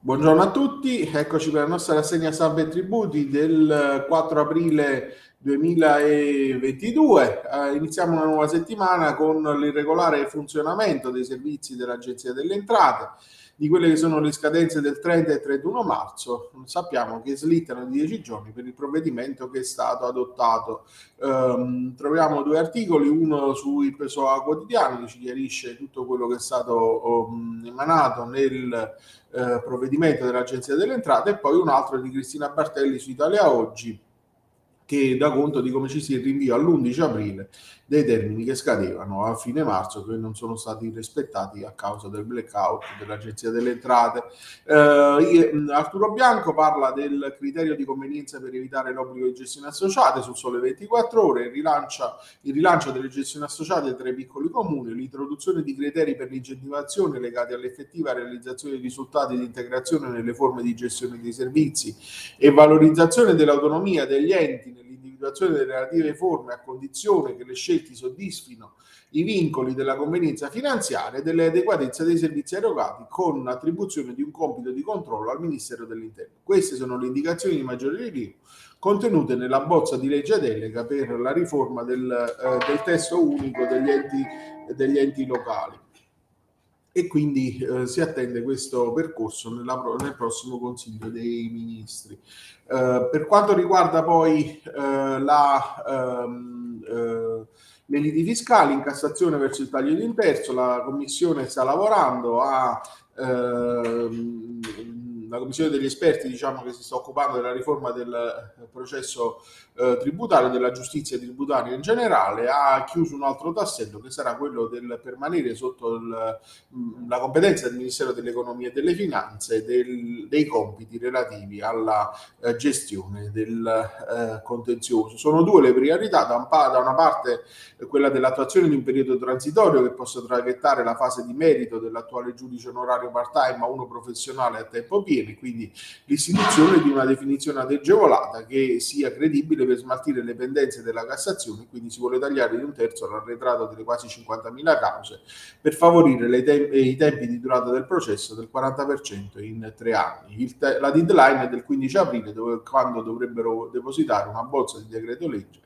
Buongiorno a tutti, eccoci per la nostra rassegna salve e tributi del 4 aprile 2022. Eh, iniziamo una nuova settimana con l'irregolare funzionamento dei servizi dell'Agenzia delle Entrate di quelle che sono le scadenze del 30 e 31 marzo, sappiamo che slittano di 10 giorni per il provvedimento che è stato adottato. Um, troviamo due articoli, uno sul PSOA quotidiano che ci chiarisce tutto quello che è stato um, emanato nel uh, provvedimento dell'Agenzia delle Entrate e poi un altro di Cristina Bartelli su Italia Oggi che dà conto di come ci sia il rinvio all'11 aprile dei termini che scadevano a fine marzo che non sono stati rispettati a causa del blackout dell'Agenzia delle Entrate. Eh, Arturo Bianco parla del criterio di convenienza per evitare l'obbligo di gestione associate sul sole 24 ore, rilancia, il rilancio delle gestioni associate tra i piccoli comuni, l'introduzione di criteri per l'incentivazione legati all'effettiva realizzazione di risultati di integrazione nelle forme di gestione dei servizi e valorizzazione dell'autonomia degli enti nell'individuazione delle relative forme a condizione che le scelte soddisfino i vincoli della convenienza finanziaria e dell'adeguatezza dei servizi erogati con attribuzione di un compito di controllo al Ministero dell'Interno. Queste sono le indicazioni di maggiore rilievo contenute nella bozza di legge delega per la riforma del, eh, del testo unico degli enti, degli enti locali e quindi eh, si attende questo percorso nella, nel prossimo Consiglio dei Ministri. Eh, per quanto riguarda poi eh, la, ehm, eh, le liti fiscali in Cassazione verso il taglio di un terzo, la Commissione sta lavorando a ehm, la commissione degli esperti diciamo, che si sta occupando della riforma del eh, processo eh, tributario, della giustizia tributaria in generale, ha chiuso un altro tassello che sarà quello del permanere sotto il, mm, la competenza del Ministero dell'Economia e delle Finanze del, dei compiti relativi alla eh, gestione del eh, contenzioso. Sono due le priorità, da, un pa- da una parte quella dell'attuazione di un periodo transitorio che possa traghettare la fase di merito dell'attuale giudice onorario part-time a uno professionale a tempo pieno contiene, quindi l'istituzione di una definizione agevolata che sia credibile per smaltire le pendenze della Cassazione, quindi si vuole tagliare di un terzo l'arretrato delle quasi 50.000 cause per favorire te- i tempi di durata del processo del 40% in tre anni. Te- la deadline è del 15 aprile, dove, quando dovrebbero depositare una bozza di decreto legge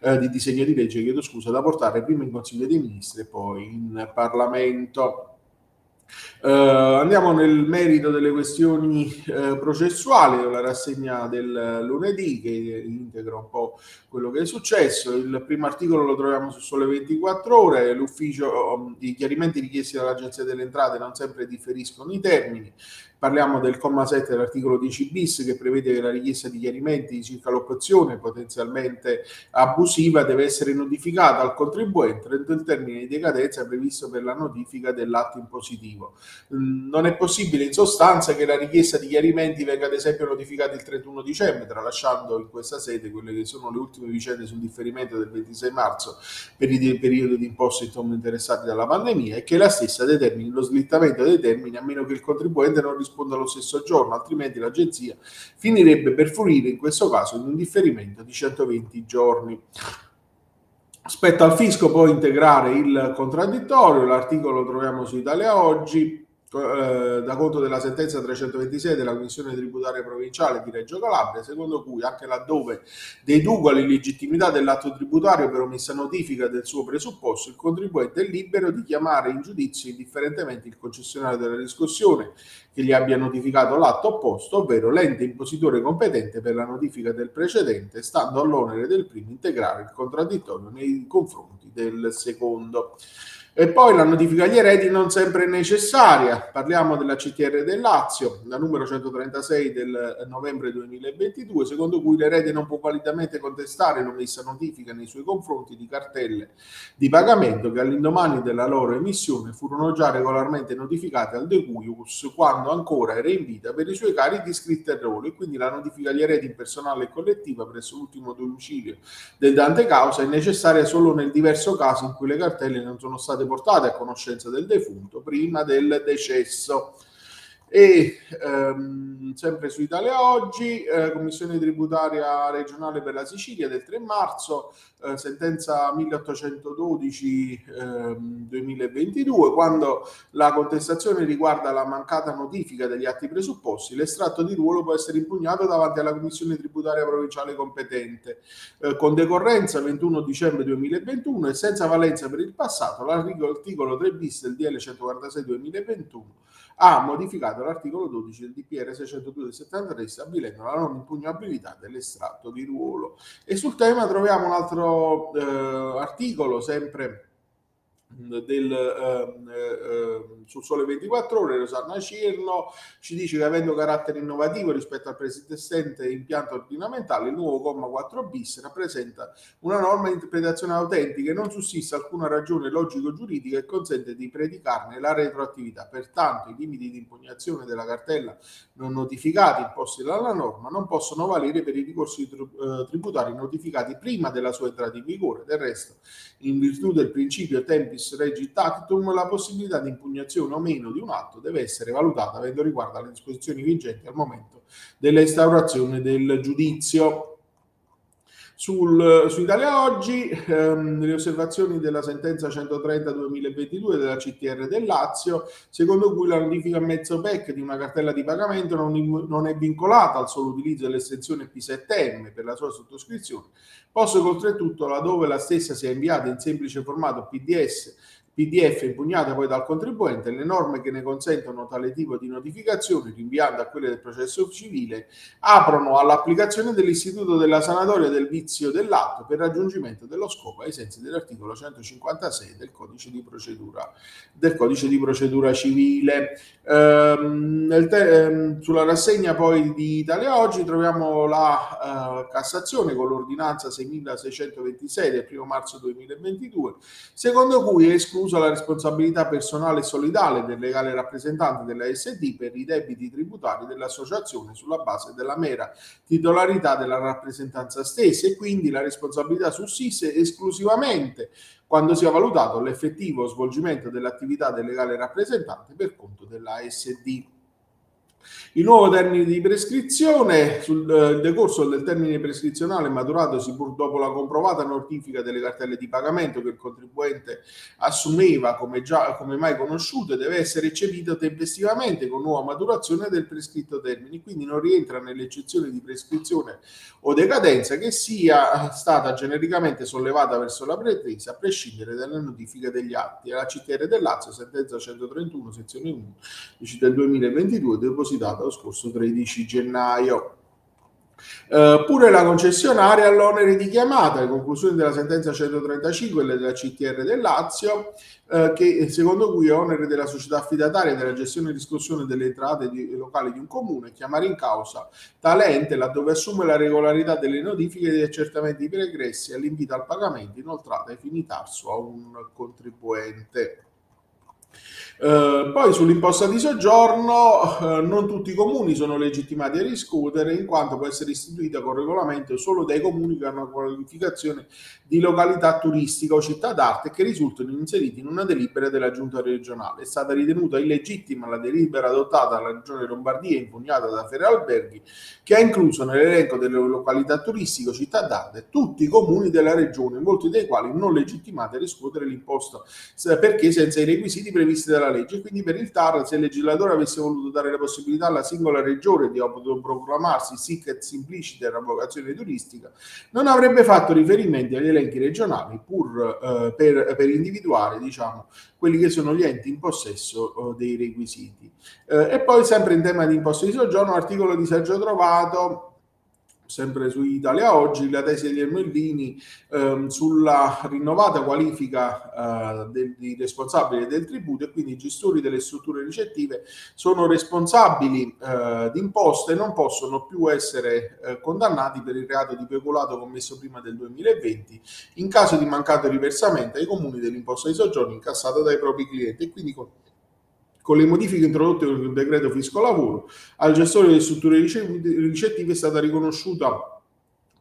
eh, di disegno di legge, chiedo scusa, da portare prima in Consiglio dei Ministri e poi in Parlamento. Uh, andiamo nel merito delle questioni uh, processuali, la rassegna del lunedì che integra un po' quello che è successo. Il primo articolo lo troviamo su Sole 24 Ore, l'ufficio, um, i chiarimenti richiesti dall'Agenzia delle Entrate non sempre differiscono i termini. Parliamo del comma 7 dell'articolo 10 bis che prevede che la richiesta di chiarimenti circa l'opzione potenzialmente abusiva deve essere notificata al contribuente entro il termine di decadenza previsto per la notifica dell'atto impositivo. Mm, non è possibile in sostanza che la richiesta di chiarimenti venga ad esempio notificata il 31 dicembre, tralasciando in questa sede quelle che sono le ultime vicende sul differimento del 26 marzo per il periodo di imposte interessati dalla pandemia e che la stessa determini lo slittamento dei termini a meno che il contribuente non risponda lo stesso giorno, altrimenti l'agenzia finirebbe per fruire in questo caso in un differimento di 120 giorni. Spetta al fisco poi integrare il contraddittorio, l'articolo lo troviamo su Italia Oggi, eh, da conto della sentenza 326 della Commissione tributaria provinciale di Reggio Calabria, secondo cui anche laddove deduga l'illegittimità dell'atto tributario per omessa notifica del suo presupposto, il contribuente è libero di chiamare in giudizio indifferentemente il concessionario della riscossione che gli abbia notificato l'atto opposto, ovvero l'ente impositore competente per la notifica del precedente, stando all'onere del primo integrare il contraddittorio nei confronti del secondo. E poi la notifica agli eredi non sempre necessaria. Parliamo della CTR del Lazio, la numero 136 del novembre 2022, secondo cui l'erede non può validamente contestare l'omessa notifica nei suoi confronti di cartelle di pagamento che all'indomani della loro emissione furono già regolarmente notificate al De Cuius quando ancora era in vita per i suoi cari di iscritti errori e quindi la notifica agli eredi personale e collettiva presso l'ultimo domicilio del Dante Causa è necessaria solo nel diverso caso in cui le cartelle non sono state portate a conoscenza del defunto prima del decesso. E ehm, sempre su Italia Oggi, eh, Commissione tributaria regionale per la Sicilia del 3 marzo, eh, sentenza 1812 eh, 2022, quando la contestazione riguarda la mancata notifica degli atti presupposti, l'estratto di ruolo può essere impugnato davanti alla Commissione tributaria provinciale competente, eh, con decorrenza 21 dicembre 2021 e senza valenza per il passato, l'articolo 3 bis del DL 146 2021 ha modificato l'articolo 12 del DPR 602 del 73 stabilendo la non impugnabilità dell'estratto di ruolo. E sul tema troviamo un altro eh, articolo sempre del, eh, eh, sul Sole 24 Ore, Rosanna Cirno ci dice che avendo carattere innovativo rispetto al preesistente impianto ordinamentale, il nuovo comma 4 bis rappresenta una norma di interpretazione autentica e non sussiste alcuna ragione logico-giuridica che consente di predicarne la retroattività. Pertanto i limiti di impugnazione della cartella non notificati imposti dalla norma non possono valere per i ricorsi eh, tributari notificati prima della sua entrata in vigore. Del resto, in virtù del principio tempis regi tactum, la possibilità di impugnazione o meno di un atto deve essere valutata avendo riguardo alle disposizioni vigenti al momento dell'instaurazione del giudizio. Sul, su Italia Oggi, ehm, le osservazioni della sentenza 130-2022 della CTR del Lazio, secondo cui la notifica a mezzo PEC di una cartella di pagamento non, non è vincolata al solo utilizzo dell'estensione P7M per la sua sottoscrizione, posto che oltretutto laddove la stessa sia inviata in semplice formato PDS PDF impugnata poi dal contribuente, le norme che ne consentono tale tipo di notificazione, rinviando a quelle del processo civile, aprono all'applicazione dell'istituto della sanatoria del vizio dell'atto per raggiungimento dello scopo ai sensi dell'articolo 156 del codice di procedura, codice di procedura civile. Ehm, te, ehm, sulla rassegna poi di Italia Oggi troviamo la eh, Cassazione con l'ordinanza 6626 del 1 marzo 2022, secondo cui è escluso esclusa la responsabilità personale e solidale del legale rappresentante della SD per i debiti tributari dell'associazione sulla base della mera titolarità della rappresentanza stessa e quindi la responsabilità sussiste esclusivamente quando sia valutato l'effettivo svolgimento dell'attività del legale rappresentante per conto della SD. Il nuovo termine di prescrizione, sul eh, decorso del termine prescrizionale maturatosi pur dopo la comprovata notifica delle cartelle di pagamento che il contribuente assumeva come, già, come mai conosciute, deve essere eccepito tempestivamente con nuova maturazione del prescritto termine, quindi non rientra nell'eccezione di prescrizione o decadenza che sia stata genericamente sollevata verso la pretesa a prescindere dalle notifiche degli atti. La CTR del Lazio, sentenza 131, sezione 1, del 2022, depositata lo scorso 13 gennaio. Uh, pure la concessionaria all'onere di chiamata, le conclusioni della sentenza 135 della CTR del Lazio, uh, che secondo cui è onere della società affidataria della gestione e riscossione delle entrate di, locali di un comune chiamare in causa tale ente laddove assume la regolarità delle notifiche degli accertamenti pregressi all'invito al pagamento inoltrata ai fini tarso a un contribuente. Eh, poi sull'imposta di soggiorno uh, non tutti i comuni sono legittimati a riscuotere in quanto può essere istituita con regolamento solo dai comuni che hanno qualificazione di località turistica o città d'arte che risultano inseriti in una delibera della giunta regionale. È stata ritenuta illegittima la delibera adottata dalla regione Lombardia impugnata da Ferralberghi che ha incluso nell'elenco delle località turistiche o città d'arte tutti i comuni della regione, molti dei quali non legittimati a riscuotere l'imposta perché senza i requisiti previsti dalla legge. Quindi per il TAR, se il legislatore avesse voluto dare la possibilità alla singola regione di autoproclamarsi sic et simpliciter avocazione turistica, non avrebbe fatto riferimenti agli elenchi regionali pur eh, per, per, individuare diciamo, quelli che sono gli enti in possesso eh, dei requisiti. Eh, e poi sempre in tema di imposte di soggiorno, articolo di Sergio Trovato sempre su Italia Oggi, la tesi degli Ermellini ehm, sulla rinnovata qualifica eh, dei responsabili del tributo e quindi i gestori delle strutture ricettive sono responsabili eh, di imposte e non possono più essere eh, condannati per il reato di peculato commesso prima del 2020 in caso di mancato riversamento ai comuni dell'imposta di soggiorno incassata dai propri clienti e quindi con con le modifiche introdotte con il decreto fisco lavoro, al gestore delle strutture ricettive è stata riconosciuta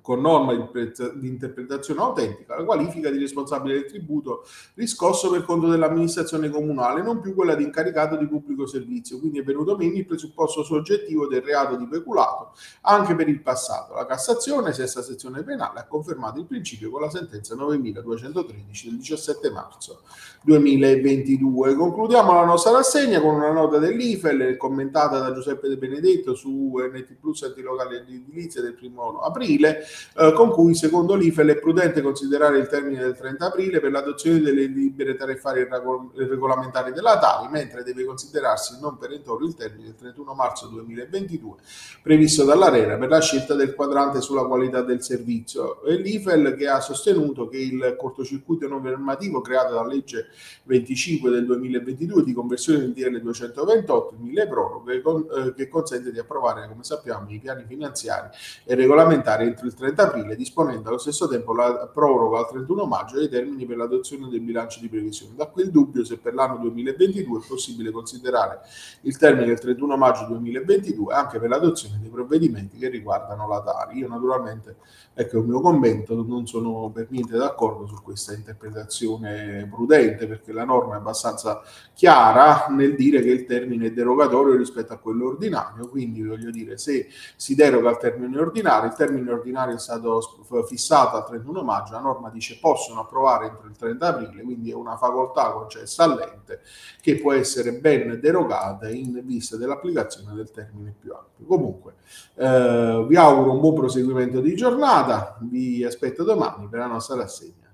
con norma di interpretazione autentica la qualifica di responsabile del tributo riscosso per conto dell'amministrazione comunale, non più quella di incaricato di pubblico servizio. Quindi è venuto meno il presupposto soggettivo del reato di peculato anche per il passato. La Cassazione, sesta sezione penale, ha confermato il principio con la sentenza 9213 del 17 marzo 2022. Concludiamo la nostra rassegna con una nota dell'IFEL commentata da Giuseppe De Benedetto su NT Plus Antilocali di Edilizia del 1 aprile eh, con cui secondo l'IFEL è prudente considerare il termine del 30 aprile per l'adozione delle libere tariffarie regolamentari della Tari, mentre deve considerarsi non perentorio il termine del 31 marzo 2022 previsto dall'ARERA per la scelta del quadrante sulla qualità del servizio. E l'IFEL che ha sostenuto che il cortocircuito normativo creato dalla legge 25 del 2022 di conversione del DL 228, mille proroghe, eh, che consente di approvare, come sappiamo, i piani finanziari e regolamentari entro il 30 aprile, disponendo allo stesso tempo la proroga al 31 maggio dei termini per l'adozione del bilancio di previsione. Da qui il dubbio se per l'anno 2022 è possibile considerare il termine del 31 maggio 2022 anche per l'adozione dei provvedimenti che riguardano la Tari. Io naturalmente, ecco il mio commento, non sono per niente d'accordo su questa interpretazione prudente perché la norma è abbastanza chiara nel dire che il termine è derogatorio rispetto a quello ordinario, quindi voglio dire se si deroga al termine ordinario, il termine ordinario è stato fissato al 31 maggio, la norma dice possono approvare entro il 30 aprile, quindi è una facoltà concessa all'ente che può essere ben derogata in vista dell'applicazione del termine più ampio. Comunque eh, vi auguro un buon proseguimento di giornata, vi aspetto domani per la nostra rassegna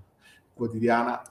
quotidiana